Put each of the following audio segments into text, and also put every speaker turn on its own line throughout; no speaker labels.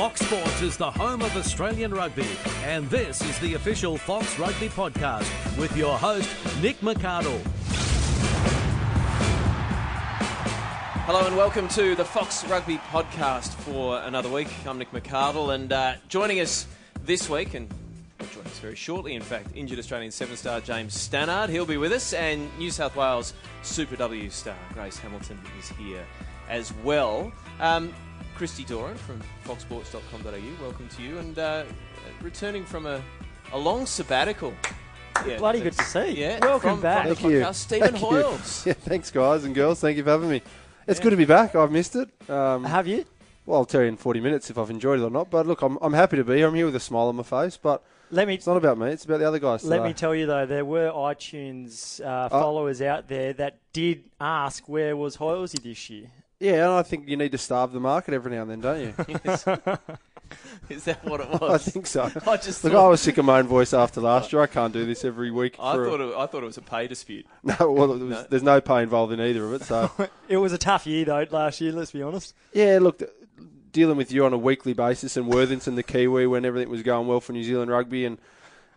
Fox Sports is the home of Australian rugby, and this is the official Fox Rugby podcast with your host, Nick McArdle.
Hello and welcome to the Fox Rugby podcast for another week. I'm Nick McArdle, and uh, joining us this week, and will join us very shortly, in fact, injured Australian seven star James Stannard. He'll be with us, and New South Wales Super W star Grace Hamilton is here as well. Um, Christy Doran from foxsports.com.au, welcome to you, and uh, returning from a, a long sabbatical. Yeah,
Bloody good to
that's-
see.
Yeah,
Welcome
from,
back.
From
Thank
the
you.
podcast, Stephen
Thank you. Yeah, thanks, guys and girls. Thank you for having me. It's good to be back. I've missed it. Um,
Have you?
well, I'll tell you in 40 minutes if I've enjoyed it or not. But look, I'm, I'm happy to be here. I'm here with a smile on my face. But
Let me
it's not about me. It's about the other guys.
let
today.
me tell you though, there were iTunes uh,
Oh.
followers out there that did ask where was Hoilesy this year.
Yeah, and I think you need to starve the market every now and then, don't you?
Is that what it was?
I think so.
I just
Look,
thought,
I was sick of my own voice after last year. I can't do this every week.
I
for a-
thought it, I thought it was a pay dispute.
no, well, it was,
No.
there's no pay involved in either of it. So
It was a tough year though last year. Let's be honest.
yeah, look, th- dealing with you on a weekly basis and Worthington, the Kiwi, when everything was going well for New Zealand rugby and.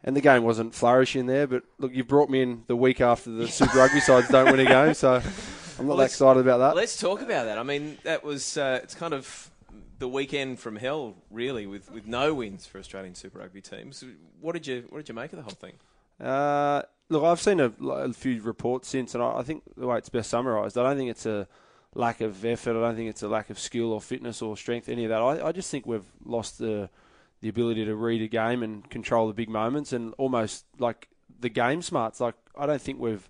And the game wasn't flourishing there, but look, you brought me in the week after the Super Rugby sides don't win a game, so I'm not
Well,
that excited about that.
Let's talk about that. I mean, that was uh, it's kind of the weekend from hell, really, with, with no wins for Australian Super Rugby teams. What did you What did you make of the whole thing?
Uh, look, I've seen a, a few reports since, and I, I think the way it's best summarised, I don't think it's a lack of effort. I don't think it's a lack of skill or fitness or strength, any of that. I, I just think we've lost the the ability to read a game and control the big moments, and almost like the game smarts. Like I don't think we've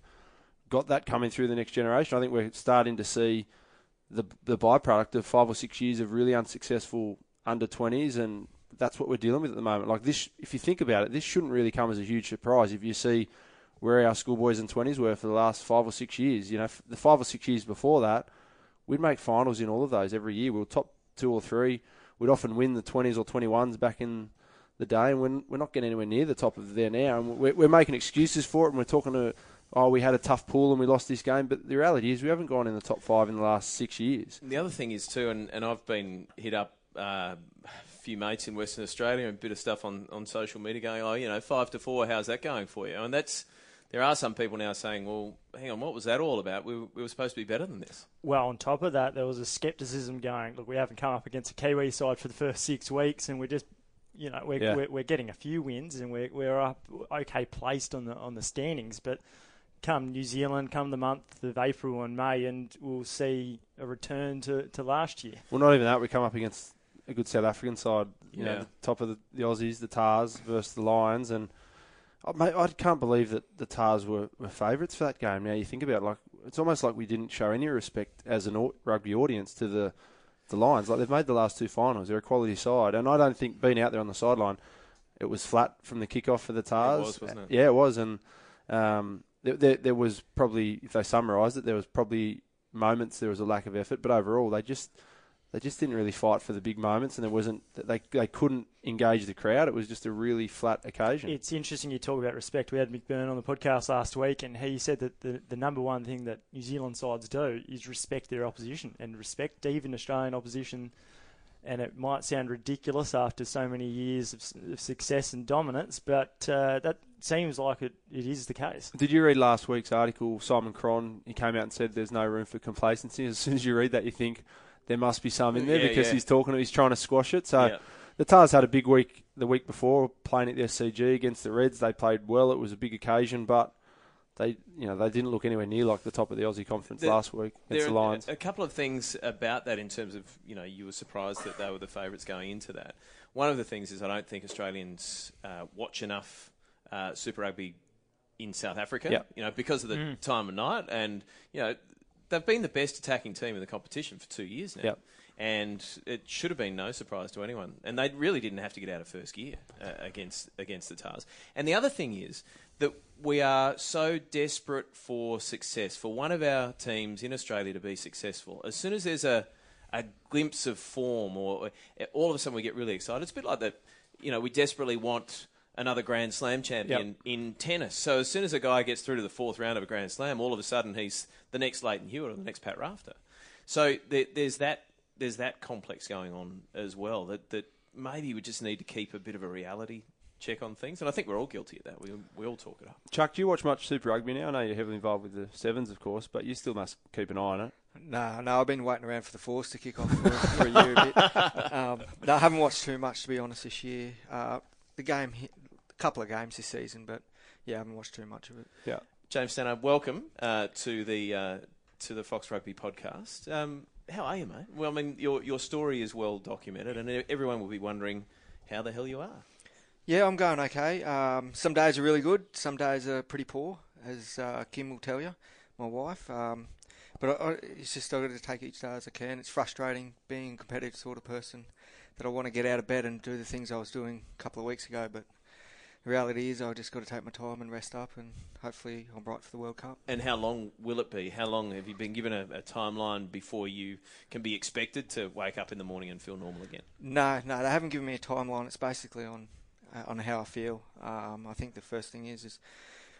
got that coming through the next generation. I think we're starting to see the the byproduct of five or six years of really unsuccessful under twenties, and that's what we're dealing with at the moment. Like this, if you think about it, this shouldn't really come as a huge surprise if you see where our schoolboys and twenties were for the last five or six years. You know, the five or six years before that, we'd make finals in all of those every year. We were top two or three. We'd often win the twenties or twenty ones back in the day, and we're, we're not getting anywhere near the top of there now. And we're making excuses for it, and we're talking to, oh, we had a tough pool and we lost this game. But the reality is, we haven't gone in the top five in the last six years.
The other thing is too, and, and I've been hit up uh, a few mates in Western Australia and a bit of stuff on, on social media going, oh, you know, five to four, how's that going for you? And that's there are some people now saying, well, hang on, what was that all about? We, were- we were supposed to be better than this.
Well, on top of that, there was a scepticism going. Look, we haven't come up against a Kiwi side for the first six weeks, and we're just, you know, we're
Yeah.
we're, we're getting a few wins, and we're we're up okay placed on the on the standings, but. Come New Zealand, come the month of April and May, and we'll see a return to, to last year.
Well, not even that. We come up against a good South African side. You
Yeah.
know, the top of the, the Aussies, the Tahs versus the Lions, and oh, mate, I can't believe that the Tahs were, were favourites for that game. Now you think about it, like it's almost like we didn't show any respect as an au- rugby audience to the the Lions. Like they've made the last two finals. They're a quality side, and I don't think being out there on the sideline, it was flat from the kickoff for the Tahs.
was, wasn't it?
Yeah, it was, and um, there, there, there was probably, if they summarised it, there was probably moments there was a lack of effort, but overall they just they just didn't really fight for the big moments, and there wasn't they they couldn't engage the crowd. It was just a really flat occasion.
It's interesting you talk about respect. We had McBurn on the podcast last week, and he said that the, the number one thing that New Zealand sides do is respect their opposition and respect even Australian opposition. And it might sound ridiculous after so many years of, of success and dominance, but uh, that seems like it, it is the case.
Did you read last week's article? Simon Cron he came out and said there's no room for complacency. As soon as you read that, you think there must be some in there
Yeah,
because
yeah.
he's talking, he's trying to squash it. So
Yeah.
the Tahs had a big week the week before playing at the SCG against the Reds. They played well. It was a big occasion, but they you know they didn't look anywhere near like the top of the Aussie conference
There-
last week against
There
the Lions.
a, a couple of things about that in terms of, you know, you were surprised that they were the favourites going into that. One of the things is I don't think Australians uh, watch enough uh, Super Rugby in South Africa,
Yeah.
you know, because of the
Mm.
time of night. And, you know, they've been the best attacking team in the competition for two years now.
Yep.
And it should have been no surprise to anyone. And they really didn't have to get out of first gear uh, against against the Tahs. And the other thing is that we are so desperate for success, for one of our teams in Australia to be successful. As soon as there's a, a glimpse of form, or, or all of a sudden we get really excited. It's a bit like that, you know, we desperately want another Grand Slam champion in tennis. So as soon as a guy gets through to the fourth round of a Grand Slam, all of a sudden he's the next Lleyton Hewitt or the next Pat Rafter. So there, there's that there's that complex going on as well. That that maybe we just need to keep a bit of a reality check on things, and I think we're all guilty of that. We we all talk it up.
Chuck, do you watch much Super Rugby now? I know you're heavily involved with the Sevens, of course, but you still must keep an eye on it.
No, no, I've been waiting around for the Force to kick off for, for a year a bit. Um, no, I haven't watched too much to be honest this year. Uh, the game, a couple of games this season, but yeah, I haven't watched too much of it.
Yeah.
James Stannard, welcome uh, to the uh, to the Fox Rugby podcast. Um, how are you, mate? Well, I mean, your your story is well documented, and e- everyone will be wondering how the hell you are.
Yeah, I'm going okay. Um, some days are really good, some days are pretty poor, as uh, Kim will tell you, my wife. Um, but I, I, it's just I've got to take each day as I can. It's frustrating being a competitive sort of person that I want to get out of bed and do the things I was doing a couple of weeks ago, but the reality is I've just got to take my time and rest up, and hopefully I'm right for the World Cup.
And how long will it be? How long have you been given a, a timeline before you can be expected to wake up in the morning and feel normal again?
No, no, they haven't given me a timeline. It's basically on uh, on how I feel. Um, I think the first thing is is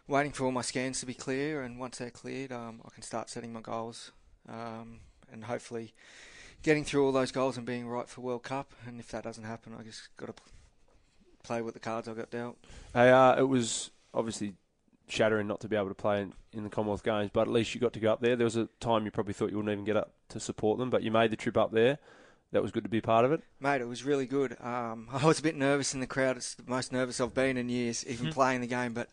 waiting for all my scans to be clear, and once they're cleared, um, I can start setting my goals, um, and hopefully getting through all those goals and being right for World Cup. And if that doesn't happen, I just got to play with the cards I got dealt.
Hey, uh, it was obviously shattering not to be able to play in, in the Commonwealth Games, but at least you got to go up there. There was a time you probably thought you wouldn't even get up to support them, but you made the trip up there. That was good to be part of it.
Mate, it was really good. Um, I was a bit nervous in the crowd. It's the most nervous I've been in years, even playing the game. But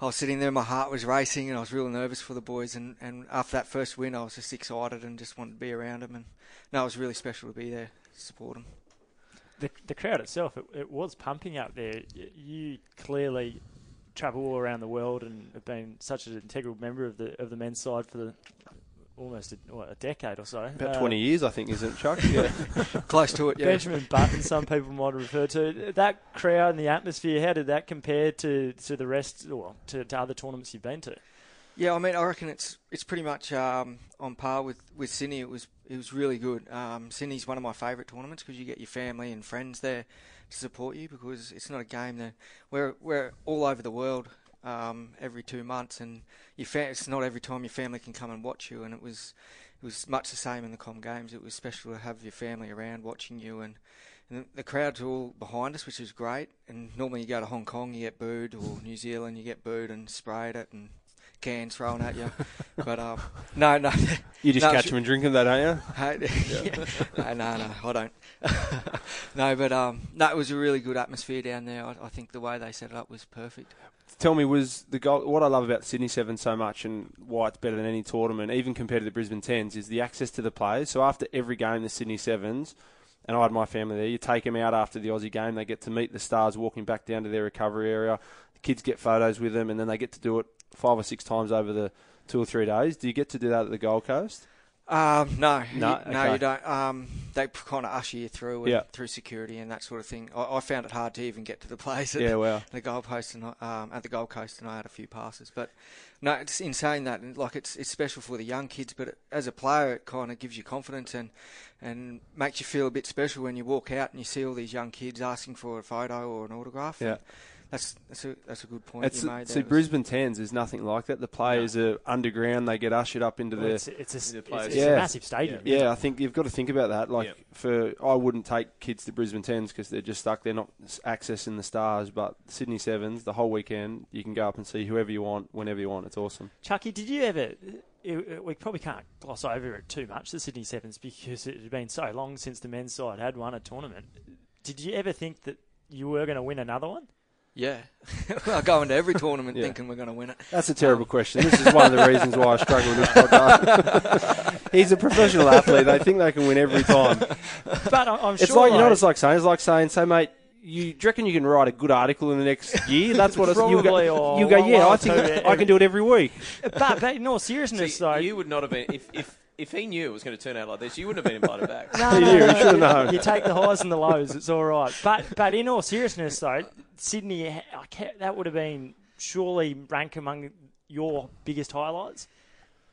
I was sitting there, my heart was racing, and I was really nervous for the boys. And, and after that first win, I was just excited and just wanted to be around them. And no, it was really special to be there to support them.
The the crowd itself, it, it was pumping up there. You clearly travel all around the world and have been such an integral member of the of the men's side for the almost a, what, a decade or so.
About
Uh,
20 years, I think, isn't it, Chuck? Yeah.
Close to it, yeah.
Benjamin Button, some people might refer to that crowd and the atmosphere. How did that compare to, to the rest, or to, to other tournaments you've been to?
Yeah, I mean, I reckon it's it's pretty much um, on par with, with Sydney. It was it was really good. Um, Sydney's one of my favourite tournaments because you get your family and friends there to support you because it's not a game that we're we're all over the world um, every two months and fa- it's not every time your family can come and watch you and it was it was much the same in the Com Games. It was special to have your family around watching you and. And the crowds are all behind us, which is great. And normally you go to Hong Kong, you get booed, or New Zealand, you get booed and sprayed at and cans thrown at you. but um, no, no,
You just
No,
catch
she-
them and drink them, though, don't you?
Hey, no, no, no, I don't. no, but um, no, it was a really good atmosphere down there. I, I think the way they set it up was perfect.
Tell me, was the goal? What I love about Sydney Sevens so much, and why it's better than any tournament, even compared to the Brisbane Tens, is the access to the players. So after every game, the Sydney Sevens, and I had my family there. You take them out after the Aussie game, they get to meet the stars walking back down to their recovery area. The kids get photos with them, and then they get to do it five or six times over the two or three days. Do you get to do that at the Gold Coast?
Um, no,
No,
you, no,
okay.
you don't. Um, they kind of usher you through and
Yeah.
through security and that sort of thing. I, I found it hard to even get to the place at
Yeah, well,
the Gold Coast and um, at the Gold Coast, and I had a few passes. But no, it's in saying that, like it's it's special for the young kids, but it, as a player, it kind of gives you confidence and and makes you feel a bit special when you walk out and you see all these young kids asking for a photo or an autograph.
Yeah.
And That's that's a that's a good point
it's
you made.
see
there. Was-
Brisbane Tens is nothing like that. The players are underground; they get ushered up into
Well,
the.
it's, it's, a, it's,
The
it's
players-
a massive stadium.
Yeah, I think you've got to think about that. Like
Yeah.
for, I wouldn't take kids to Brisbane Tens because they're just stuck. They're not accessing the stars. But Sydney Sevens, the whole weekend, you can go up and see whoever you want, whenever you want. It's awesome.
Chucky, did you ever? We probably can't gloss over it too much, the Sydney Sevens, because it had been so long since the men's side had won a tournament. Did you ever think that you were going to win another one?
Yeah, I go into every tournament
Yeah.
thinking we're going to win it.
That's a terrible um, question. This is one of the reasons why I struggle with this podcast. He's a professional athlete. They think they can win every time.
But I- I'm
It's
sure.
It's like you know what it's like saying. It's like saying, "So, mate." You do you reckon you can write a good article in the next year? That's what it's, you go. You oh,
go,
yeah, I think I can do it every week.
but, but in all seriousness,
See,
though,
you would not have been if, if if he knew it was going to turn out like this. You wouldn't have been invited back.
No,
He
no,
knew,
no,
he should've known.
You take the highs and the lows. It's all right. But but in all seriousness, though, Sydney, I ca- that would have been surely rank among your biggest highlights.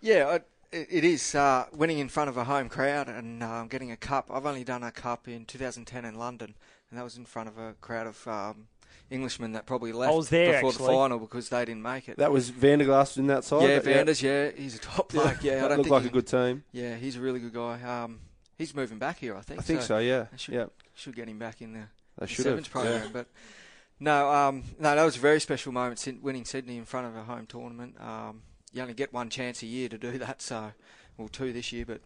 Yeah, it, it is uh, winning in front of a home crowd and um, getting a cup. I've only done a cup in 2010 in London, and that was in front of a crowd of um, Englishmen that probably left
was there,
before
actually.
the final because they didn't make it.
That was Vanderglass in that side.
yeah,
but
Vanders, yeah, he's a top bloke. Yeah, I don't
looked
think
like
he-
a good team.
Yeah, he's a really good guy. Um, he's moving back here, I think.
I think so. Yeah,
should-
yeah.
should get him back in the,
They
the
should
sevens
have.
program.
yeah.
But no, um, no, that was a very special moment. Syd- Winning Sydney in front of a home tournament. Um, you only get one chance a year to do that, so well, two this year, but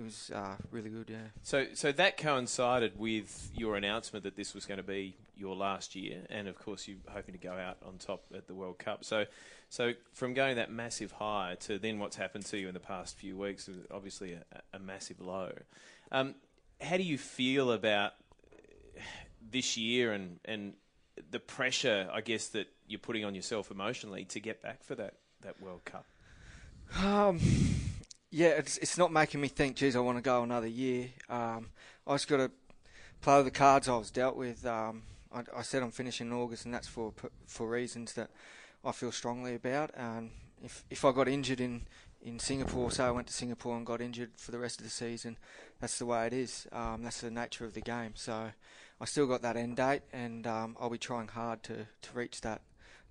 it was uh, really good. Yeah.
So, so that coincided with your announcement that this was going to be your last year, and of course you're hoping to go out on top at the World Cup. So, so from going that massive high to then what's happened to you in the past few weeks, is obviously a, a massive low. Um, how do you feel about this year and and the pressure, I guess, that you're putting on yourself emotionally to get back for that, that World Cup?
Um, yeah, it's it's not making me think. Geez, I want to go another year. Um, I just got to play with the cards I was dealt with. Um, I, I said I'm finishing in August, and that's for for reasons that I feel strongly about. And if if I got injured in in Singapore, say I went to Singapore and got injured for the rest of the season, that's the way it is. Um, that's the nature of the game. So I still got that end date, and um, I'll be trying hard to, to reach that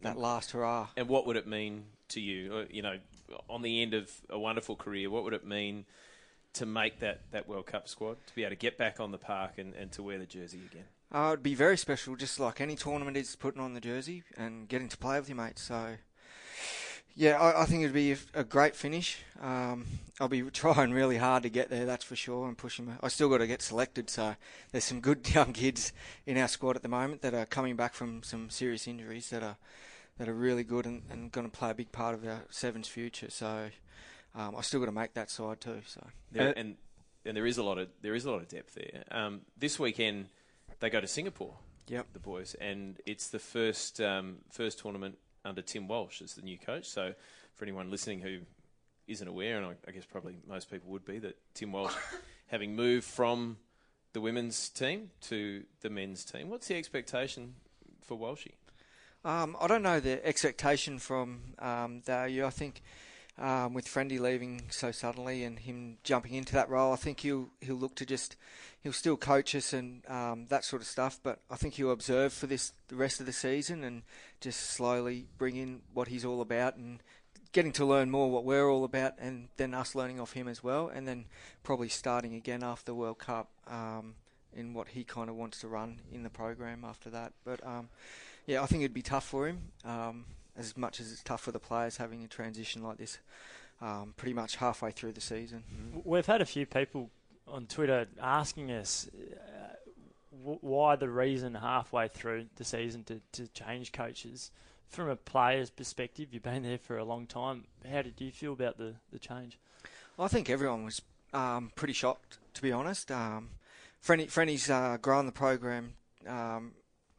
that last hurrah.
And what would it mean to you? Uh, You know, on the end of a wonderful career, what would it mean to make that, that World Cup squad, to be able to get back on the park and, and to wear the jersey again?
Uh, it'd be very special, just like any tournament is putting on the jersey and getting to play with your mates. So, yeah, I, I think it'd be a, a great finish. Um, I'll be trying really hard to get there, that's for sure, and pushing. My, I still got to get selected, so there's some good young kids in our squad at the moment that are coming back from some serious injuries that are that are really good and, and going to play a big part of our sevens future. So, um, I still got to make that side too. So.
There, and and there is a lot of there is a lot of depth there. Um, this weekend they go to Singapore.
Yep.
the boys, and it's the first um, first tournament under Tim Walsh as the new coach. So for anyone listening who isn't aware, and I, I guess probably most people would be, that Tim Walsh, having moved from the women's team to the men's team, what's the expectation for Walshy?
Um, I don't know the expectation from um, Dayu. I think um, with Friendy leaving so suddenly and him jumping into that role, I think he'll he'll look to just he'll still coach us and um, that sort of stuff. But I think he'll observe for this the rest of the season and just slowly bring in what he's all about and getting to learn more what we're all about, and then us learning off him as well, and then probably starting again after the World Cup. Um, in what he kind of wants to run in the program after that, but um, yeah, I think it'd be tough for him, um, as much as it's tough for the players having a transition like this, um, pretty much halfway through the season.
We've had a few people on Twitter asking us uh, w- why the reason halfway through the season to, to change coaches. From a player's perspective, you've been there for a long time. How did you feel about the, the change?
I think everyone was um, pretty shocked, to be honest. Um, Frenny, Frenny's uh, grown the program um,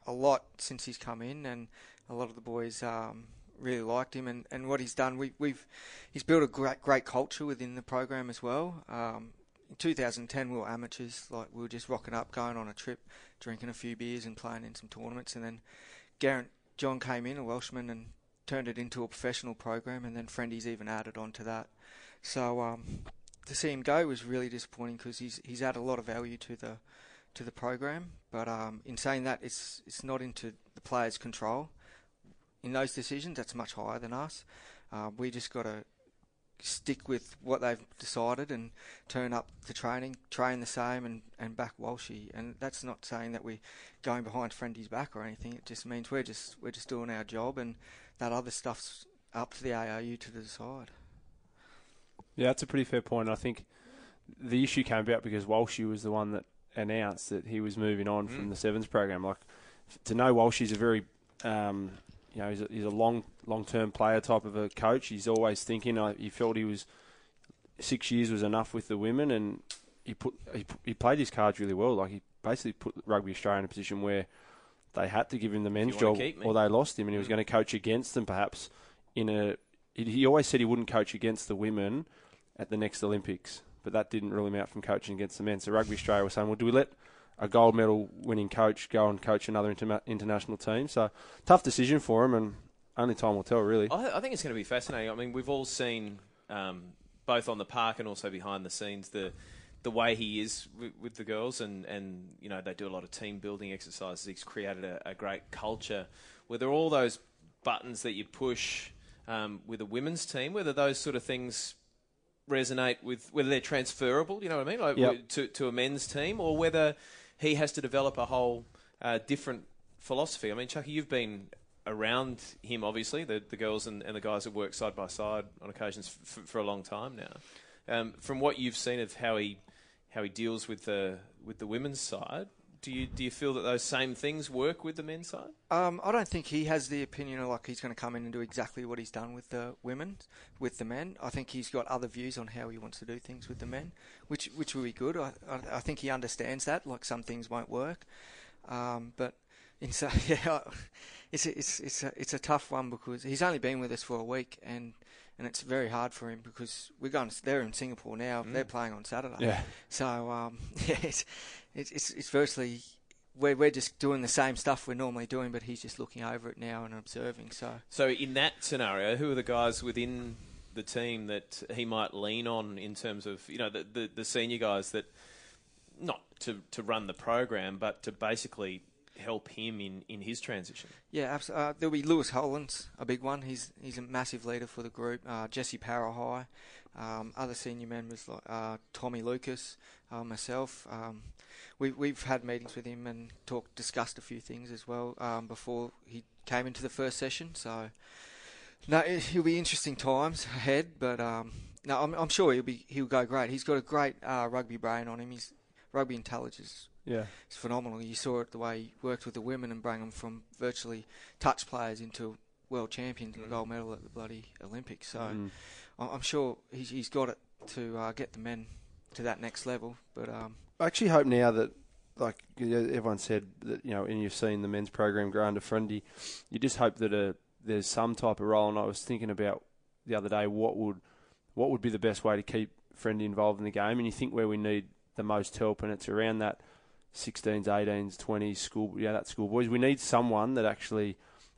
a lot since he's come in, and a lot of the boys um, really liked him. And, and what he's done, we, we've he's built a great great culture within the program as well. Um, in 2010, we were amateurs, like we were just rocking up, going on a trip, drinking a few beers, and playing in some tournaments. And then Geraint John came in, a Welshman, and turned it into a professional program. And then Friendy's even added on to that. So um, to see him go was really disappointing because he's he's added a lot of value to the to the program. But um, in saying that, it's it's not into the players' control. In those decisions, that's much higher than us. Uh, we just got to stick with what they've decided and turn up to training, train the same, and, and back Walshy. And that's not saying that we're going behind Friendy's back or anything. It just means we're just we're just doing our job, and that other stuff's up to the ARU to decide.
Yeah, that's a pretty fair point. I think the issue came about because Walshy was the one that announced that he was moving on
Mm.
from the sevens program. Like to know Walshy's a very, um, you know, he's a, he's a long long term player type of a coach. He's always thinking. Uh, he felt he was six years was enough with the women, and he put he, he played his cards really well. Like he basically put Rugby Australia in a position where they had to give him the men's job, or they lost him, and he was
Mm.
going to coach against them perhaps in a. He, he always said he wouldn't coach against the women at the next Olympics, but that didn't rule him out from coaching against the men. So Rugby Australia was saying, well, do we let a gold medal winning coach go and coach another interma- international team? So tough decision for him, and only time will tell, really.
I, I think it's going to be fascinating. I mean, we've all seen um, both on the park and also behind the scenes the the way he is with, with the girls, and, and you know they do a lot of team building exercises. He's created a, a great culture. Whether all those buttons that you push um, with a women's team, whether those sort of things resonate with whether they're transferable, you know what I mean, like
Yep.
to to a men's team, or whether he has to develop a whole uh, different philosophy. I mean, Chucky, you've been around him, obviously, the, the girls and, and the guys have worked side by side on occasions f- for a long time now. Um, from what you've seen of how he how he deals with the with the women's side, do you do you feel that those same things work with the men's side?
Um, I don't think he has the opinion of like he's going to come in and do exactly what he's done with the women, with the men. I think he's got other views on how he wants to do things with the men, which which will be good. I I, I think he understands that. Like some things won't work, um, but in so yeah, it's a, it's it's a, it's a tough one because he's only been with us for a week and. And it's very hard for him because we're going. They're in Singapore now. They're playing on Saturday.
Yeah.
So um, yeah, it's, it's it's it's virtually we're we're just doing the same stuff we're normally doing, but he's just looking over it now and observing. So
So in that scenario, who are the guys within the team that he might lean on in terms of you know the the, the senior guys that not to to run the program, but to basically help him in, in his transition.
yeah, absolutely. Uh, there'll be Lewis Hollands, a big one. He's he's a massive leader for the group. Uh, Jesse Parahi, um, other senior members like uh, Tommy Lucas, uh, myself. Um, we we've had meetings with him and talked discussed a few things as well um, before he came into the first session. So no, it, it'll be interesting times ahead, but um, no, I'm, I'm sure he'll be he'll go great. He's got a great uh, rugby brain on him. He's rugby intelligence
Yeah.
it's phenomenal. You saw it the way he worked with the women and bring them from virtually touch players into world champions and gold medal at the bloody Olympics. So
Mm.
I- I'm sure he's, he's got it to uh, get the men to that next level. But um,
I actually hope now that, like everyone said, that you know, and you've seen the men's program grow under Friendy, you just hope that a, there's some type of role. And I was thinking about the other day, what would what would be the best way to keep Friendy involved in the game? And you think where we need the most help, and it's around that 16s, 18s, 20s school, yeah, that schoolboys. We need someone that actually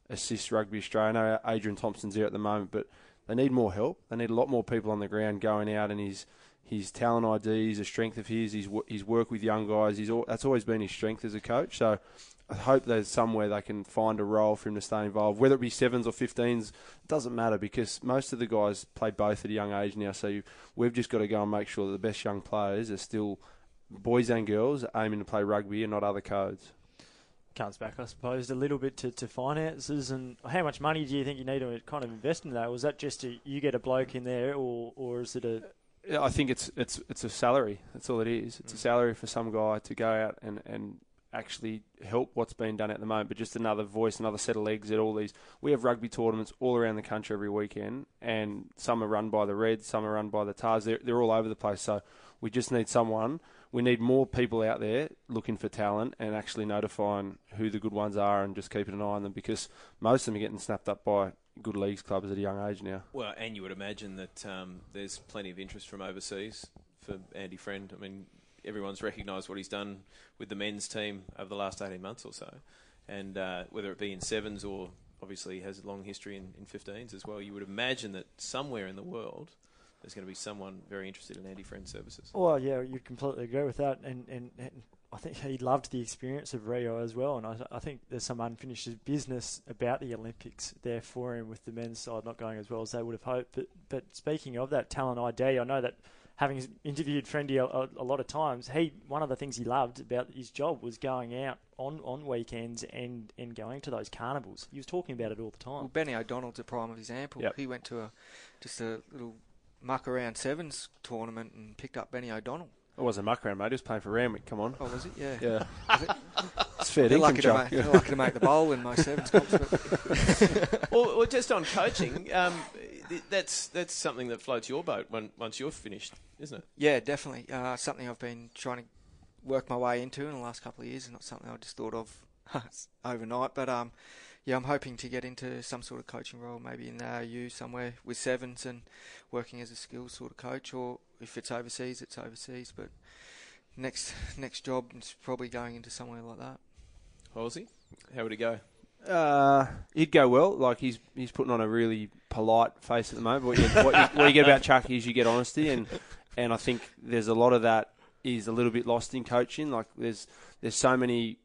assists Rugby Australia. I know Adrian Thompson's there at the moment, but they need more help. They need a lot more people on the ground going out and his his talent IDs, a strength of his, his his work with young guys. He's all, that's always been his strength as a coach. So I hope there's somewhere they can find a role for him to stay involved, whether it be sevens or 15s. It doesn't matter because most of the guys play both at a young age now. So we've just got to go and make sure that the best young players are still boys and girls aiming to play rugby and not other codes.
comes back, I suppose, a little bit to, to finances and how much money do you think you need to kind of invest in that? Was that just a, you get a bloke in there, or or is it a
I think it's it's it's a salary. That's all it is. It's a mm. salary for some guy to go out and, and actually help what's being done at the moment. But just another voice, another set of legs at all these. We have rugby tournaments all around the country every weekend, and some are run by the Reds, some are run by the Tahs. They're they're all over the place. So we just need someone. We need more people out there looking for talent and actually notifying who the good ones are and just keeping an eye on them because most of them are getting snapped up by good leagues clubs at a young age now.
Well, and you would imagine that um, there's plenty of interest from overseas for Andy Friend. I mean, everyone's recognised what he's done with the men's team over the last 18 months or so. And uh, whether it be in sevens or obviously has a long history in, in 15s as well, you would imagine that somewhere in the world there's going to be someone very interested in Andy Friend services.
Well, yeah, you'd completely agree with that, and, and, and I think he loved the experience of Rio as well, and I, I think there's some unfinished business about the Olympics there for him with the men's side not going as well as they would have hoped. But but speaking of that talent ID, I know that having interviewed Friendy a, a, a lot of times, he one of the things he loved about his job was going out on, on weekends and, and going to those carnivals. He was talking about it all the
well,
time.
Benny O'Donnell's a prime example.
Yep.
He went to a just a little muck around sevens tournament and picked up Benny O'Donnell.
It wasn't muck around, mate. He was playing for Randwick. Come on.
Oh, was it? Yeah.
Yeah. It's fair
they're lucky, to make, they're lucky to make the bowl in my sevens comps. But
or, or just on coaching, um, that's that's something that floats your boat when, once you're finished, isn't it?
yeah, definitely. Uh, something I've been trying to work my way into in the last couple of years, and not something I just thought of overnight. But um, yeah, I'm hoping to get into some sort of coaching role, maybe in the AU somewhere with sevens and working as a skills sort of coach, or if it's overseas, it's overseas. But next next job is probably going into somewhere like that.
Hoilesy, how would it go?
Uh, he'd go well. Like he's he's putting on a really polite face at the moment. What you, what you, what you get about Chuck is you get honesty, and and I think there's a lot of that is a little bit lost in coaching. Like there's there's so many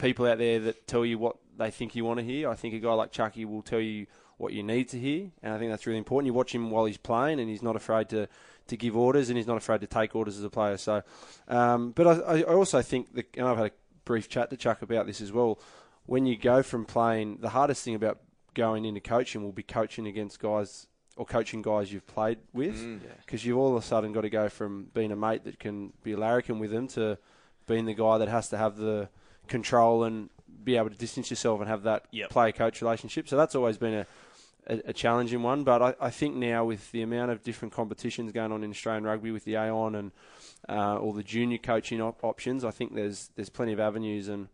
people out there that tell you what they think you want to hear. I think a guy like Chucky will tell you what you need to hear, and I think that's really important. You watch him while he's playing, and he's not afraid to, to give orders, and he's not afraid to take orders as a player. So, um, but I, I also think that, and I've had a brief chat to Chuck about this as well. When you go from playing, the hardest thing about going into coaching will be coaching against guys or coaching guys you've played with,
Mm.
because you've all of a sudden got to go from being a mate that can be a larrikin with them to being the guy that has to have the control and be able to distance yourself and have that
Yep.
player coach relationship. So that's always been a, a, a challenging one. But I, I think now with the amount of different competitions going on in Australian rugby with the Aon and uh, all the junior coaching op- options, I think there's there's plenty of avenues, and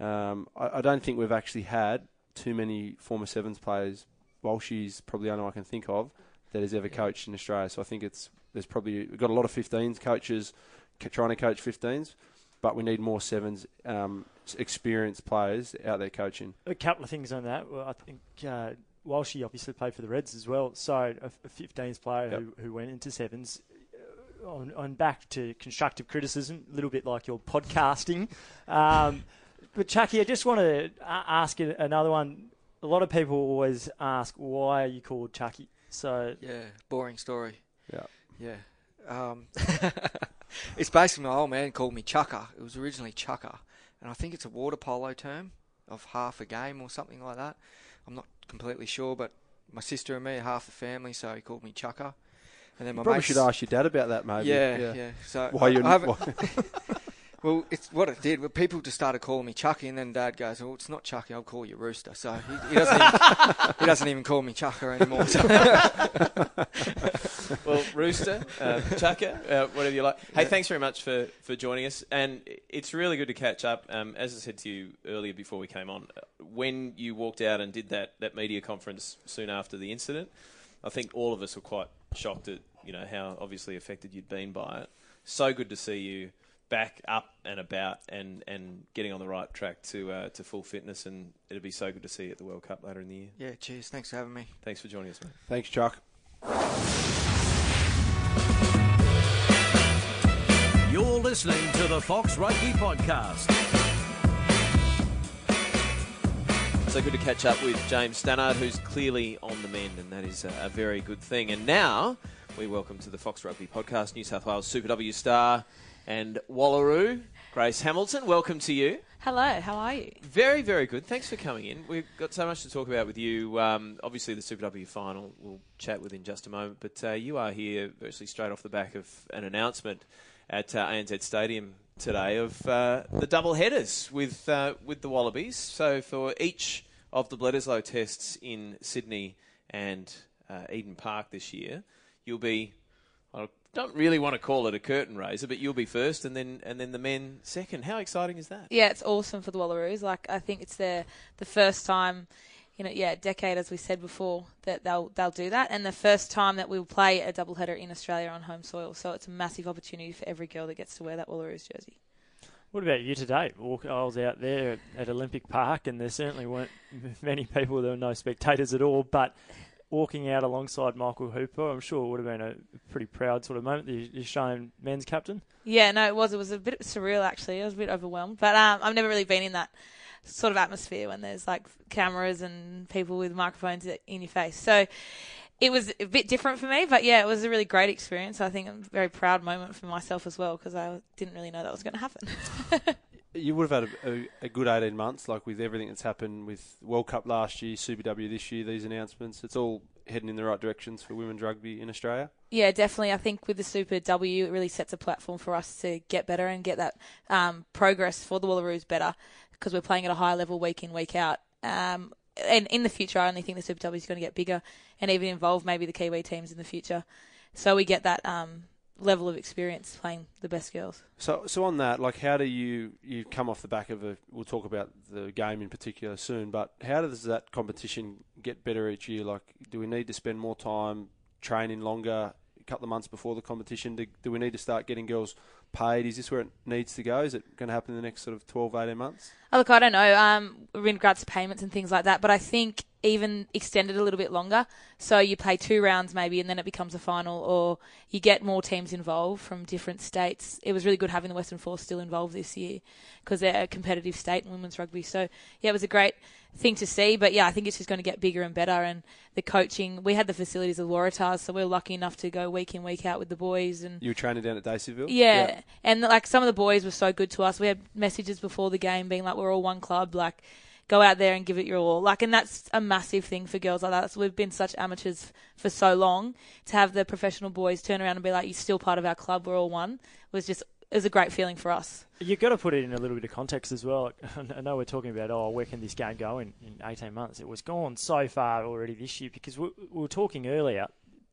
um, I, I don't think we've actually had too many former sevens players. Walshy's probably the only one I can think of that has ever coached in Australia. So I think it's there's probably we've got a lot of 15s coaches trying to coach 15s, but we need more sevens um, experienced players out there coaching.
A couple of things on that. Well, I think uh, Walshy obviously played for the Reds as well, so a, a 15s player
Yep.
who, who went into sevens. uh, On, on back to constructive criticism, a little bit like your podcasting. Um, but Chucky, I just want to ask you another one. A lot of people always ask, why are you called Chucky? So
Yeah, boring story.
Yeah.
Yeah. Um, it's basically my old man called me Chucker. It was originally Chucker, and I think it's a water polo term of half a game or something like that. I'm not completely sure, but my sister and me are half the family, so he called me Chucker. And then my
Probably
mates-
should ask your dad about that, maybe.
Yeah, yeah. So
Why you?
I haven't-
why-
well, it's what it did. Well, people just started calling me Chucky, and then Dad goes, "Oh, it's not Chucky. I'll call you Rooster." So he, he doesn't even, he doesn't even call me Chucker anymore. So.
Rooster, uh, Chucker, uh, whatever you like. Hey, thanks very much for, for joining us. And it's really good to catch up. Um, as I said to you earlier before we came on, when you walked out and did that, that media conference soon after the incident, I think all of us were quite shocked at you know how obviously affected you'd been by it. So good to see you back up and about and, and getting on the right track to uh, to full fitness. And it'll be so good to see you at the World Cup later in the year.
yeah, cheers. Thanks for having me.
Thanks for joining us, mate.
Thanks, Chuck.
You're listening to the Fox Rugby Podcast.
So good to catch up with James Stannard, who's clearly on the mend, and that is a, a very good thing. And now we welcome to the Fox Rugby Podcast New South Wales Super W star and Wallaroo, Grace Hamilton. Welcome to you.
Hello, how are you?
Very, very good. Thanks for coming in. We've got so much to talk about with you. Um, obviously, the Super W final we'll chat with in just a moment, but uh, you are here virtually straight off the back of an announcement at uh, ANZ Stadium today of uh, the double headers with uh, with the Wallabies. So for each of the Bledisloe tests in Sydney and uh, Eden Park this year, you'll be. I don't really want to call it a curtain raiser, but you'll be first, and then and then the men second. How exciting is that?
Yeah, it's awesome for the Wallaroos. Like I think it's their the first time, you know, yeah, decade as we said before that they'll they'll do that, and the first time that we'll play a doubleheader in Australia on home soil. So it's a massive opportunity for every girl that gets to wear that Wallaroos jersey.
What about you today? Walk, I was out there at Olympic Park, and there certainly weren't many people. There were no spectators at all. But walking out alongside Michael Hooper, I'm sure it would have been a pretty proud sort of moment. The the Australian men's captain.
Yeah, no, it was. It was a bit surreal actually. I was a bit overwhelmed, but um, I've never really been in that sort of atmosphere when there's like cameras and people with microphones in your face. So it was a bit different for me, but yeah, it was a really great experience. I think a very proud moment for myself as well because I didn't really know that was going to happen.
You would have had a, a, a good 18 months, like with everything that's happened with World Cup last year, Super W this year, these announcements. It's all heading in the right directions for women's rugby in Australia.
Yeah, definitely. I think with the Super W, it really sets a platform for us to get better and get that um, progress for the Wallaroos better because we're playing at a high level week in, week out. Um, and in the future, I only think the Super W is going to get bigger and even involve maybe the Kiwi teams in the future. So we get that um, level of experience playing the best girls.
So, so on that, like, how do you you come off the back of a? We'll talk about the game in particular soon, but how does that competition get better each year? Like, do we need to spend more time training longer, a couple of months before the competition? Do, do we need to start getting girls paid? Is this where it needs to go? Is it going to happen in the next sort of 12, 18 months?
Oh, look, I don't know. Um, in regards to payments and things like that, but I think even extended a little bit longer. So you play two rounds maybe, and then it becomes a final, or you get more teams involved from different states. It was really good having the Western Force still involved this year because they're a competitive state in women's rugby. So yeah, it was a great thing to see. But yeah, I think it's just going to get bigger and better. And the coaching, we had the facilities of Waratahs, so we are lucky enough to go week in week out with the boys and.
You were training down at Daceyville?
Yeah. and like some of the boys were so good to us. We had messages before the game being like, "We're all one club." Like go out there and give it your all. Like, and that's a massive thing for girls like that. So we've been such amateurs for so long to have the professional boys turn around and be like, "You're still part of our club. We're all one." Was just is a great feeling for us.
You've got to put it in a little bit of context as well. I know we're talking about, oh, where can this game go in, in 18 months? It was gone so far already this year because we, we were talking earlier.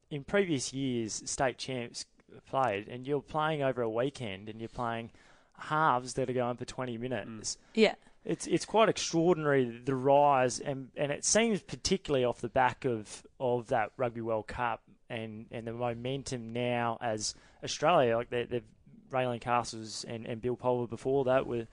In previous years, state champs played, and you're playing over a weekend and you're playing halves that are going for 20 minutes.
Mm. Yeah
it's it's quite extraordinary the rise and and it seems particularly off the back of of that Rugby World Cup and and the momentum now as Australia like they're, they're Raelene Castles and, and Bill Pulver before that were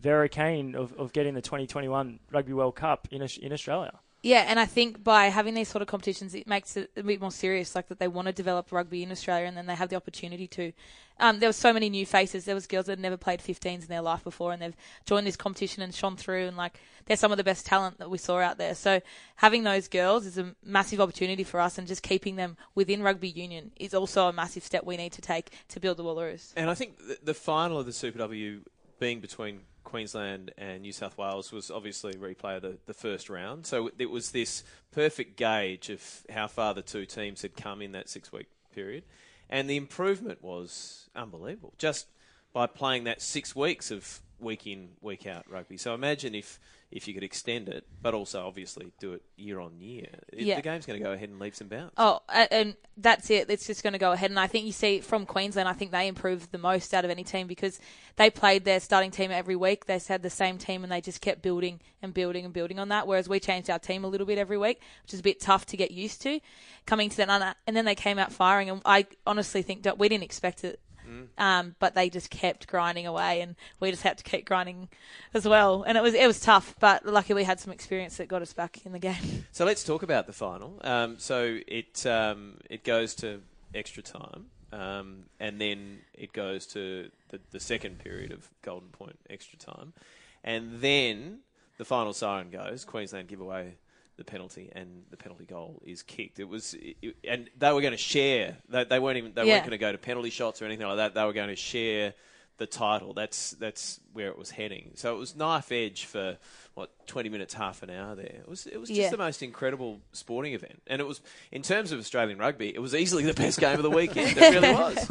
very keen of, of getting the 2021 Rugby World Cup in in Australia.
Yeah, and I think by having these sort of competitions, it makes it a bit more serious. Like that, they want to develop rugby in Australia, and then they have the opportunity to. Um, there were so many new faces. There was girls that had never played 15s in their life before, and they've joined this competition and shone through. And like, they're some of the best talent that we saw out there. So having those girls is a massive opportunity for us, and just keeping them within rugby union is also a massive step we need to take to build the Wallaroos.
And I think the final of the Super W being between Queensland and New South Wales was obviously replay of the, the first round. So it was this perfect gauge of how far the two teams had come in that six week period. And the improvement was unbelievable just by playing that six weeks of week in, week out rugby. So imagine if if you could extend it, but also obviously do it year on year. Yeah. The game's going to go ahead and leaps and bounds.
Oh, and that's it. It's just going to go ahead. And I think you see from Queensland, I think they improved the most out of any team because they played their starting team every week. They had the same team and they just kept building and building and building on that. Whereas we changed our team a little bit every week, which is a bit tough to get used to coming to that. And then they came out firing. And I honestly think that we didn't expect it Mm. Um, but they just kept grinding away, and we just had to keep grinding as well. And it was it was tough, but luckily we had some experience that got us back in the game.
So let's talk about the final. Um, so it um, it goes to extra time, um, and then it goes to the, the second period of Golden Point extra time, and then the final siren goes. Queensland give away the penalty and the penalty goal is kicked. It was, it, and they were going to share. They, they weren't even. They yeah. weren't going to go to penalty shots or anything like that. They were going to share the title. That's that's where it was heading. So it was knife edge for what twenty minutes, half an hour. There, it was it was just yeah. the most incredible sporting event, and it was in terms of Australian rugby, it was easily the best game of the weekend. it really was.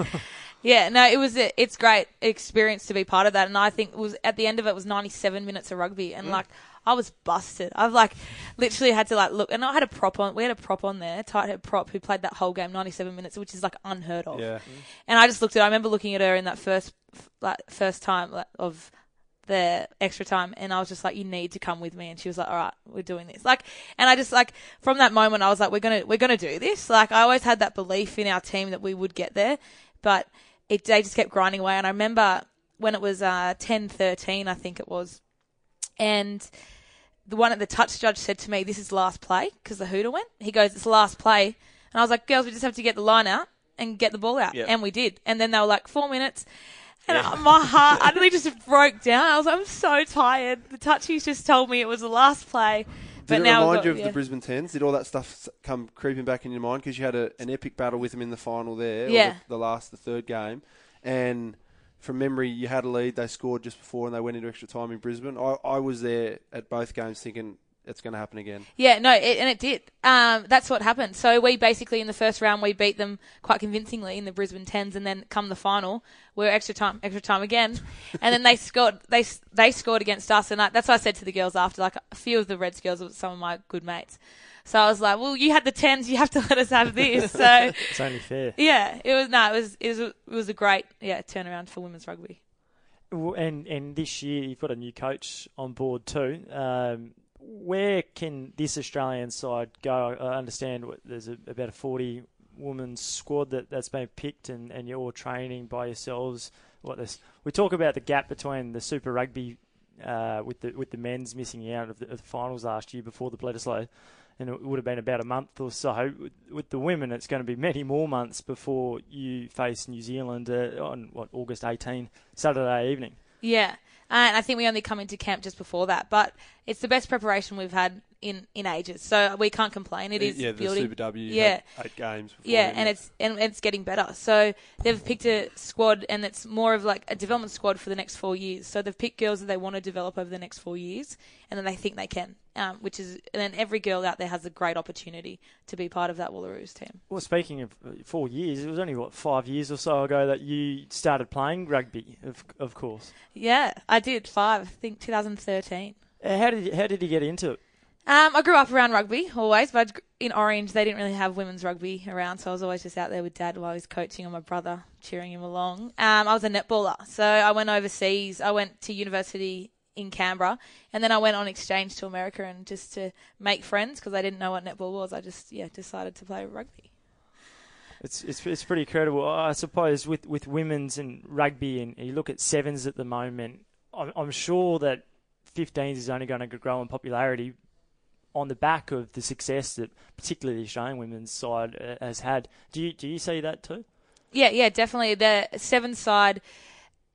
Yeah, no, it was. A, it's great experience to be part of that, and I think it was at the end of it was ninety seven minutes of rugby, and mm. like I was busted. I've like literally had to like look, and I had a prop on. We had a prop on there, tight head prop, who played that whole game, ninety seven minutes, which is like unheard of.
Yeah.
And I just looked at. I remember looking at her in that first like first time like, of the extra time and I was just like you need to come with me and she was like all right we're doing this like and I just like from that moment I was like we're going to we're going to do this like I always had that belief in our team that we would get there but it they just kept grinding away and I remember when it was uh 10 13 I think it was and the one at the touch judge said to me, "This is last play because the hooter went." He goes, "It's the last play," and I was like, "Girls, we just have to get the line out and get the ball out," yep. and we did. And then they were like, four minutes." And yeah. my heart, I really just broke down. I was like, I'm so tired. The touchies just told me it was the last play.
Did it remind got, you of yeah. the Brisbane Tens? Did all that stuff come creeping back in your mind because you had a, an epic battle with them in the final there,
yeah.
The, the, last, the third game, and from memory, you had a lead. They scored just before, and they went into extra time in Brisbane. I, I was there at both games, thinking it's going to happen again.
Yeah, no, it, and it did. Um, that's what happened. So we basically in the first round we beat them quite convincingly in the Brisbane Tens, and then come the final, we're extra time, extra time again, and then they scored. They they scored against us, and I, that's what I said to the girls after. Like a few of the Reds girls some of my good mates. So I was like, well, you had the tens, you have to let us have this. So
it's only fair.
Yeah, it was no, it was it was it was a great yeah turnaround for women's rugby.
And and this year you've got a new coach on board too. Um, where can this Australian side go? I understand there's a, about a 40 women's squad that, that's been picked, and, and you're all training by yourselves. What this? We talk about the gap between the Super Rugby uh, with the with the men's missing out of the, of the finals last year before the Bledisloe, and it would have been about a month or so. With, the women, it's going to be many more months before you face New Zealand uh, on what August 18, Saturday evening.
Yeah, and I think we only come into camp just before that, but it's the best preparation we've had in, in ages, so we can't complain. It is
yeah, the
building.
Super W.
Yeah.
eight games. Before
Yeah,
then.
and it's and it's getting better. So they've picked a squad, and it's more of like a development squad for the next four years. So they've picked girls that they want to develop over the next four years, and then they think they can. Um, which is, and then every girl out there has a great opportunity to be part of that Wallaroos team.
Well, speaking of uh, four years, it was only what five years or so ago that you started playing rugby. Of of course.
Yeah, I did five. I think 2013.
Uh, How did you, how did you get into it?
Um, I grew up around rugby always, but in Orange they didn't really have women's rugby around, so I was always just out there with Dad while he was coaching and my brother cheering him along. Um, I was a netballer, so I went overseas. I went to university in Canberra, and then I went on exchange to America and just to make friends because I didn't know what netball was. I just yeah decided to play rugby.
It's, it's it's pretty incredible. I suppose with, with women's and rugby, and you look at sevens at the moment, I'm, I'm sure that 15s is only going to grow in popularity on the back of the success that particularly the Australian women's side uh, has had. Do you do you see that too?
Yeah, yeah, definitely. The seven side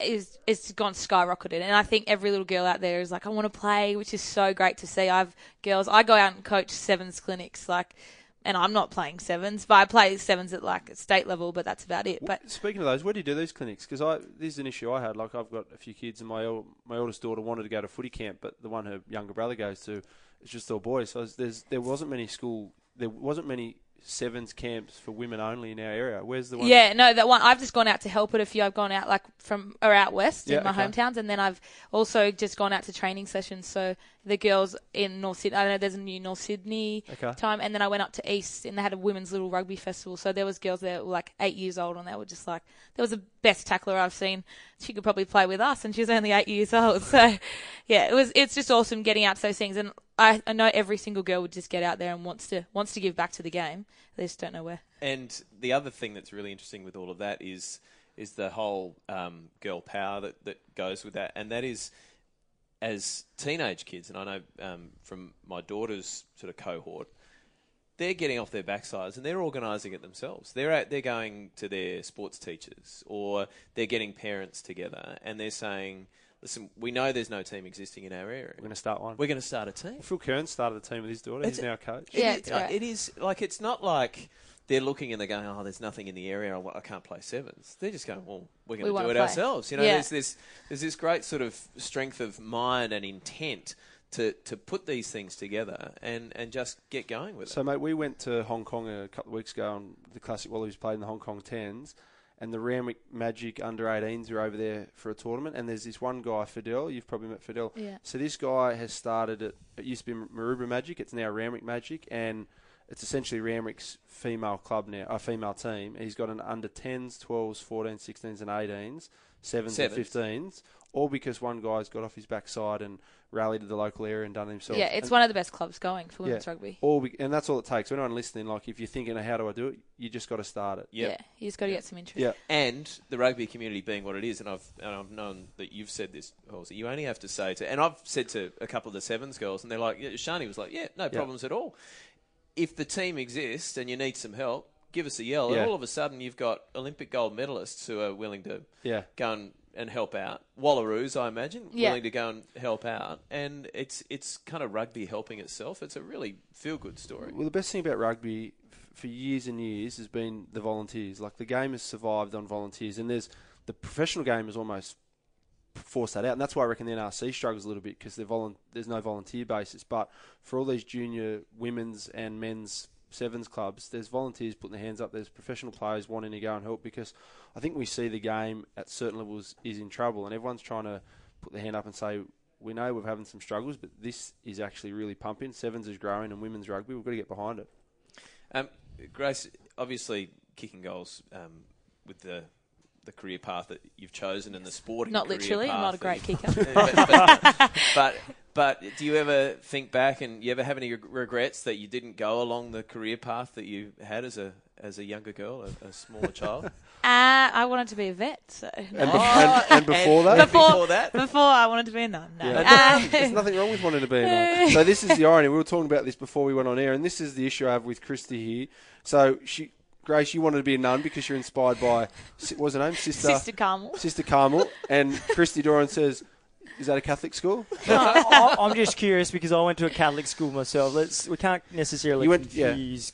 is is gone skyrocketed, and I think every little girl out there is like, I want to play, which is so great to see. I've girls. I go out and coach sevens clinics, like, and I'm not playing sevens, but I play sevens at like state level, but that's about it. But
Speaking of those, where do you do these clinics? Because I this is an issue I had. Like I've got a few kids, and my el- my eldest daughter wanted to go to footy camp, but the one her younger brother goes to is just all boys. So there's there wasn't many school there wasn't many sevens camps for women only in our area. Where's the one?
Yeah, no, that one. I've just gone out to help at a few. I've gone out like from or out west
Yeah,
in my
okay.
hometowns, and then I've also just gone out to training sessions. So the girls in North Sydney, I don't know there's a new North Sydney
Okay.
time, and then I went up to East, and they had a women's little rugby festival. So there was girls there that were like eight years old, and they were just like, there was the best tackler I've seen. She could probably play with us, and she was only eight years old. So yeah, it was. It's just awesome getting out to those things, and I, I know every single girl would just get out there and wants to wants to give back to the game. They just don't know where.
And the other thing that's really interesting with all of that is is the whole um, girl power that, that goes with that, and that is as teenage kids, and I know um, from my daughter's sort of cohort, they're getting off their backsides and they're organising it themselves. They're they're going to their sports teachers or they're getting parents together and they're saying, "Listen, we know there's no team existing in our area.
We're going to start one.
We're going to start a team."
Phil Kern started the team with his daughter.
It's
He's
a-
now a coach.
Yeah,
It
it's
is-
great.
it is like it's not like they're looking and they're going, "Oh, there's nothing in the area. I I can't play sevens. They're just going, "Well, we're going to
wanna
do it
play.
ourselves." You know,
Yeah.
there's this there's this great sort of strength of mind and intent to to put these things together and and just get going with
So,
it.
So, mate, we went to Hong Kong a couple of weeks ago, and the Classic Wallabies played in the Hong Kong Tens, and the Randwick Magic under 18s are over there for a tournament. And there's this one guy, Fidel. You've probably met Fidel.
Yeah.
So this guy has started it. It used to be Maroubra Magic. It's now Randwick Magic, and it's essentially Randwick's female club now, a female team. He's got an under 10s, 12s, 14s, 16s, and 18s, 7s,
Sevens.
and 15s, all because one guy's got off his backside and rallied to the local area and done it himself.
yeah, it's
And-
one of the best clubs going for women's rugby.
all be, and that's all it takes. For anyone listening, like if you're thinking, how do I do it? You just got to start it.
Yep.
Yeah, you just got to get some interest.
Yeah.
and the rugby community being what it is, and I've and I've known that you've said this, Hoilesy. You only have to say to, and I've said to a couple of the sevens girls, and they're like, yeah, Shani was like, yeah, no problems at all. If the team exists and you need some help, give us a yell,
Yeah.
and all of a sudden you've got Olympic gold medalists who are willing to
Yeah.
go and, and help out. Wallaroos, I imagine,
Yeah.
willing to go and help out, and it's it's kind of rugby helping itself. It's a really feel good story.
Well, the best thing about rugby f- for years and years has been the volunteers. Like the game has survived on volunteers, and there's the professional game has almost forced that out, and that's why I reckon the NRC struggles a little bit because volun- there's no volunteer basis. But for all these junior women's and men's sevens clubs, there's volunteers putting their hands up. There's professional players wanting to go and help because I think we see the game at certain levels is in trouble, and everyone's trying to put their hand up and say. We know we're having some struggles, but this is actually really pumping. Sevens is growing, and women's rugby, we've got to get behind it.
Um, Grace, obviously, kicking goals um, with the the career path that you've chosen and the sporting
Not literally, I'm
path
not a great kicker.
but, but, but but do you ever think back and you ever have any regrets that you didn't go along the career path that you had as a as a younger girl, a, a smaller child?
Uh, I wanted to be a vet, so
And,
no.
be- and, and before that,
Before-
before that,
before I wanted to be a nun. No.
Yeah.
Uh,
There's nothing wrong with wanting to be a nun. So this is the irony. We were talking about this before we went on air, and this is the issue I have with Christy here. So she, Grace, you wanted to be a nun because you're inspired by si- what was her name, sister,
Sister Carmel.
Sister Carmel, and Christy Doran says, "Is that a Catholic school?"
No, I, I'm just curious because I went to a Catholic school myself. Let's we can't necessarily
You went- yeah.
confuse.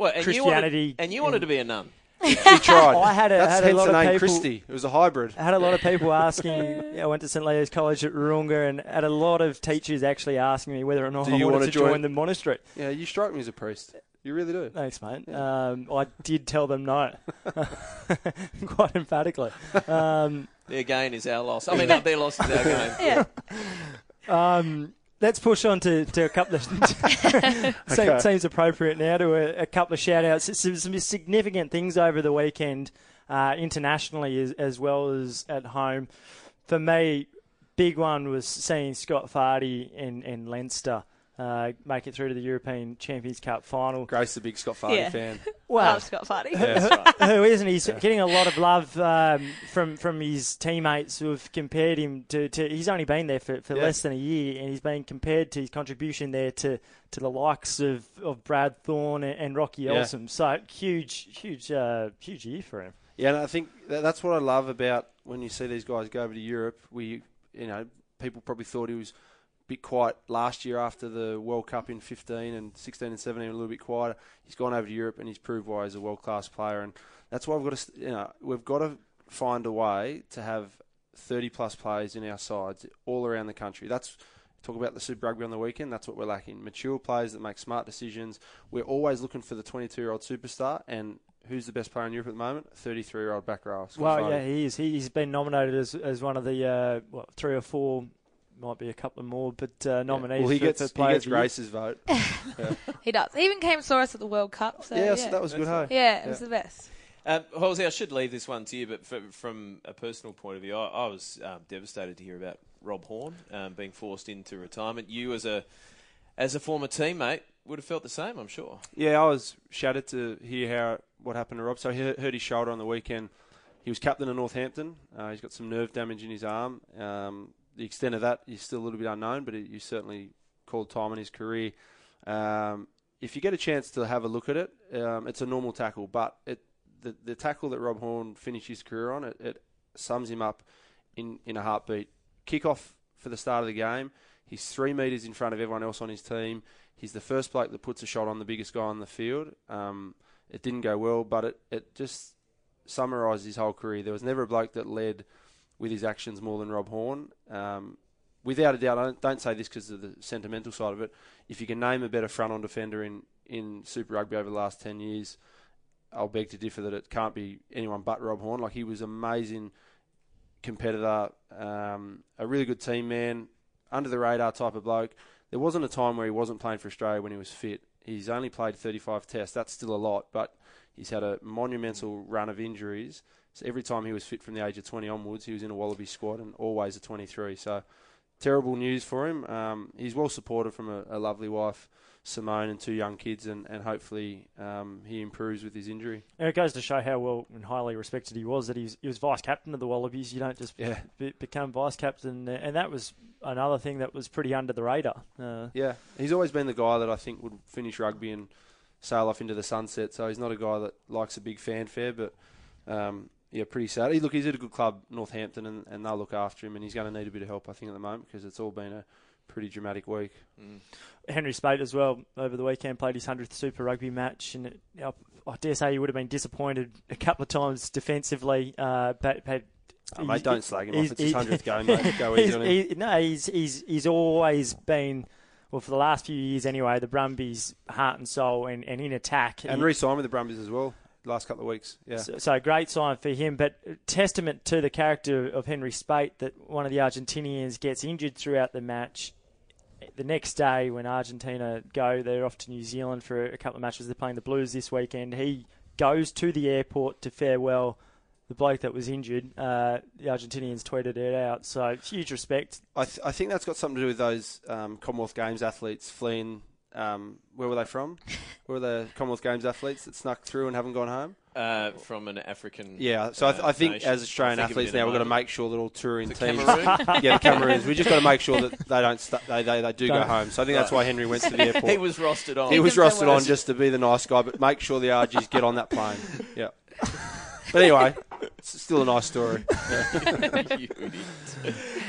Well, and you
Christianity
wanted, and you wanted to be a nun.
She tried.
I had a-
That's
had a
hence
lot of
name
people-
Christy. It was a hybrid.
I had a lot of people asking. yeah, I went to St Leo's College at Wahroonga, and had a lot of teachers actually asking me whether or not
Do
I
you
wanted
wanna
to join?
join-
the monastery.
Yeah, you strike me as a priest. You really do.
Thanks, mate. Um, I did tell them no, quite emphatically. Um,
Their gain is our loss. I mean, their loss is our gain.
Yeah.
Um, let's push on to, to a couple of.
Okay.
Seems, seems appropriate now to a, a couple of shout outs. Some, some significant things over the weekend, uh, internationally as, as well as at home. For me, big one was seeing Scott Fardy and, and Leinster uh, make it through to the European Champions Cup final.
Grace, the big Scott Fardy
Yeah.
fan.
Well,
Love Scott Fardy.
Yeah, right.
who isn't he? He's getting a lot of love um, from from his teammates who have compared him to. to he's only been there for, for
Yeah.
less than a year, and he's been compared to his contribution there to, to the likes of, of Brad Thorn and, and Rocky
Yeah.
Elsom. So huge, huge, uh, huge year for him.
Yeah, and I think that, that's what I love about when you see these guys go over to Europe. We, you know, people probably thought he was a bit quiet last year after the World Cup in 15 and 16 and 17, a little bit quieter. He's gone over to Europe and he's proved why he's a world class player, and that's why we've got to, you know, we've got to find a way to have 30 plus players in our sides all around the country. That's talk about the Super Rugby on the weekend. That's what we're lacking: mature players that make smart decisions. We're always looking for the 22 year old superstar, and who's the best player in Europe at the moment? 33 year old back row. Scott
Well, yeah, he is. He, he's been nominated as as one of the uh, what, three or four, might be a couple more, but uh, nominees
Well, he
for,
gets
for
he
Player
gets
of the Year.
Grace's vote.
He does. He even came and saw us at the World Cup. So,
yeah,
yeah,
so that was good. Hey,
yeah, it was the best.
Um, Hoilesy, I should leave this one to you, but f from a personal point of view, I, I was um, devastated to hear about Rob Horne um, being forced into retirement. You, as a as a former teammate, would have felt the same, I'm sure.
Yeah, I was shattered to hear how what happened to Rob. So he hurt hurt his shoulder on the weekend. He was captain of Northampton. Uh, he's got some nerve damage in his arm. Um, the extent of that is still a little bit unknown, but he certainly called time in his career. Um, if you get a chance to have a look at it, um, it's a normal tackle, but it, the the tackle that Rob Horne finished his career on, it, it sums him up in, in a heartbeat. Kickoff for the start of the game. He's three metres in front of everyone else on his team. He's the first bloke that puts a shot on the biggest guy on the field. Um, it didn't go well, but it, it just summarised his whole career. There was never a bloke that led with his actions more than Rob Horne. Um, without a doubt, I don't, don't say this because of the sentimental side of it. If you can name a better front on defender in, in Super Rugby over the last 10 years, I'll beg to differ that it can't be anyone but Rob Horne. Like, he was an amazing competitor, um, a really good team man, under the radar type of bloke. There wasn't a time where he wasn't playing for Australia when he was fit. He's only played 35 tests. That's still a lot, but he's had a monumental run of injuries. So every time he was fit from the age of 20 onwards, he was in a Wallaby squad and always a 23. So terrible news for him. Um, he's well supported from a, a lovely wife, Simone, and two young kids, and, and hopefully um, he improves with his injury.
And it goes to show how well and highly respected he was that he was, he was vice captain of the Wallabies. You don't just
Yeah.
be, become vice captain, uh, and that was another thing that was pretty under the radar. Uh,
Yeah, he's always been the guy that I think would finish rugby and sail off into the sunset. So he's not a guy that likes a big fanfare, but um, yeah, pretty sad. Look, he's at a good club, Northampton, and, and they'll look after him, and he's going to need a bit of help, I think, at the moment because it's all been a pretty dramatic week.
Henry Speight as well over the weekend played his hundredth Super Rugby match, and it, I, I dare say he would have been disappointed a couple of times defensively. Uh, but, but
Oh, mate, don't slag him off. It's his 100th game, mate. Go easy on him.
he- no, he's he's he's always been. Well, for the last few years anyway, the Brumbies' heart and soul, and, and in attack.
And
He-
re-signed with the Brumbies as well last couple of weeks. Yeah.
So, so great sign for him, but testament to the character of Henry Speight that one of the Argentinians gets injured throughout the match. The next day, when Argentina go, they're off to New Zealand for a couple of matches. They're playing the Blues this weekend. He goes to the airport to farewell the bloke that was injured. Uh, the Argentinians tweeted it out. So huge respect.
I, th- I think that's got something to do with those um, Commonwealth Games athletes fleeing Um, where were they from? where were the Commonwealth Games athletes that snuck through and haven't gone home?
Uh, from an African.
Yeah, so I, th-
uh,
I think
nation.
as Australian
think
athletes now, we've got to make sure that all touring
The
teams,
Cameroon?
yeah, the Cameroons, we just got to make sure that they don't, st- they, they they do go
Don't-
home. So I think that's why Henry went to the airport.
he was rostered on.
He was
Keep them
rusted on just to be the nice guy, but make sure the RGs get on that plane. Yeah. But anyway, it's still a nice story.
you idiot.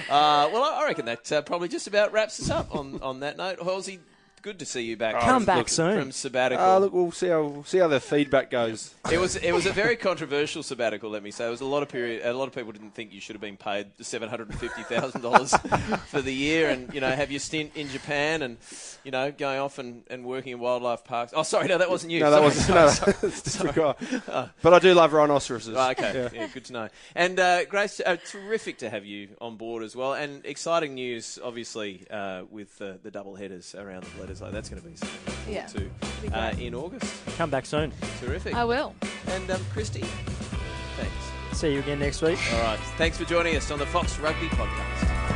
Uh, well, I I reckon that uh, probably just about wraps us up on, on that note. Hoilesy, good to see you back.
Come back
look,
soon.
From sabbatical.
Uh, look, we'll see how we'll see how the feedback goes.
It was it was a very controversial sabbatical. Let me say, it was a lot of period. A lot of people didn't think you should have been paid seven hundred and fifty thousand dollars for the year, and you know have your stint in Japan, and you know going off and, and working in wildlife parks. Oh, sorry, no, that wasn't you.
No, that
Sorry,
was
sorry,
no,
sorry.
that's a different guy. But I do love rhinoceroses.
Oh, okay,
Yeah.
yeah. good to know. And uh, Grace, uh, terrific to have you on board as well, and exciting news, obviously, uh, with uh, the double headers around the letters. Like that's going to be something to
Yeah.
forward
Be
to uh, in August.
Come back soon.
Terrific.
I will.
And um, Christy, thanks.
See you again next week.
All right. Thanks for joining us on the Fox Rugby Podcast.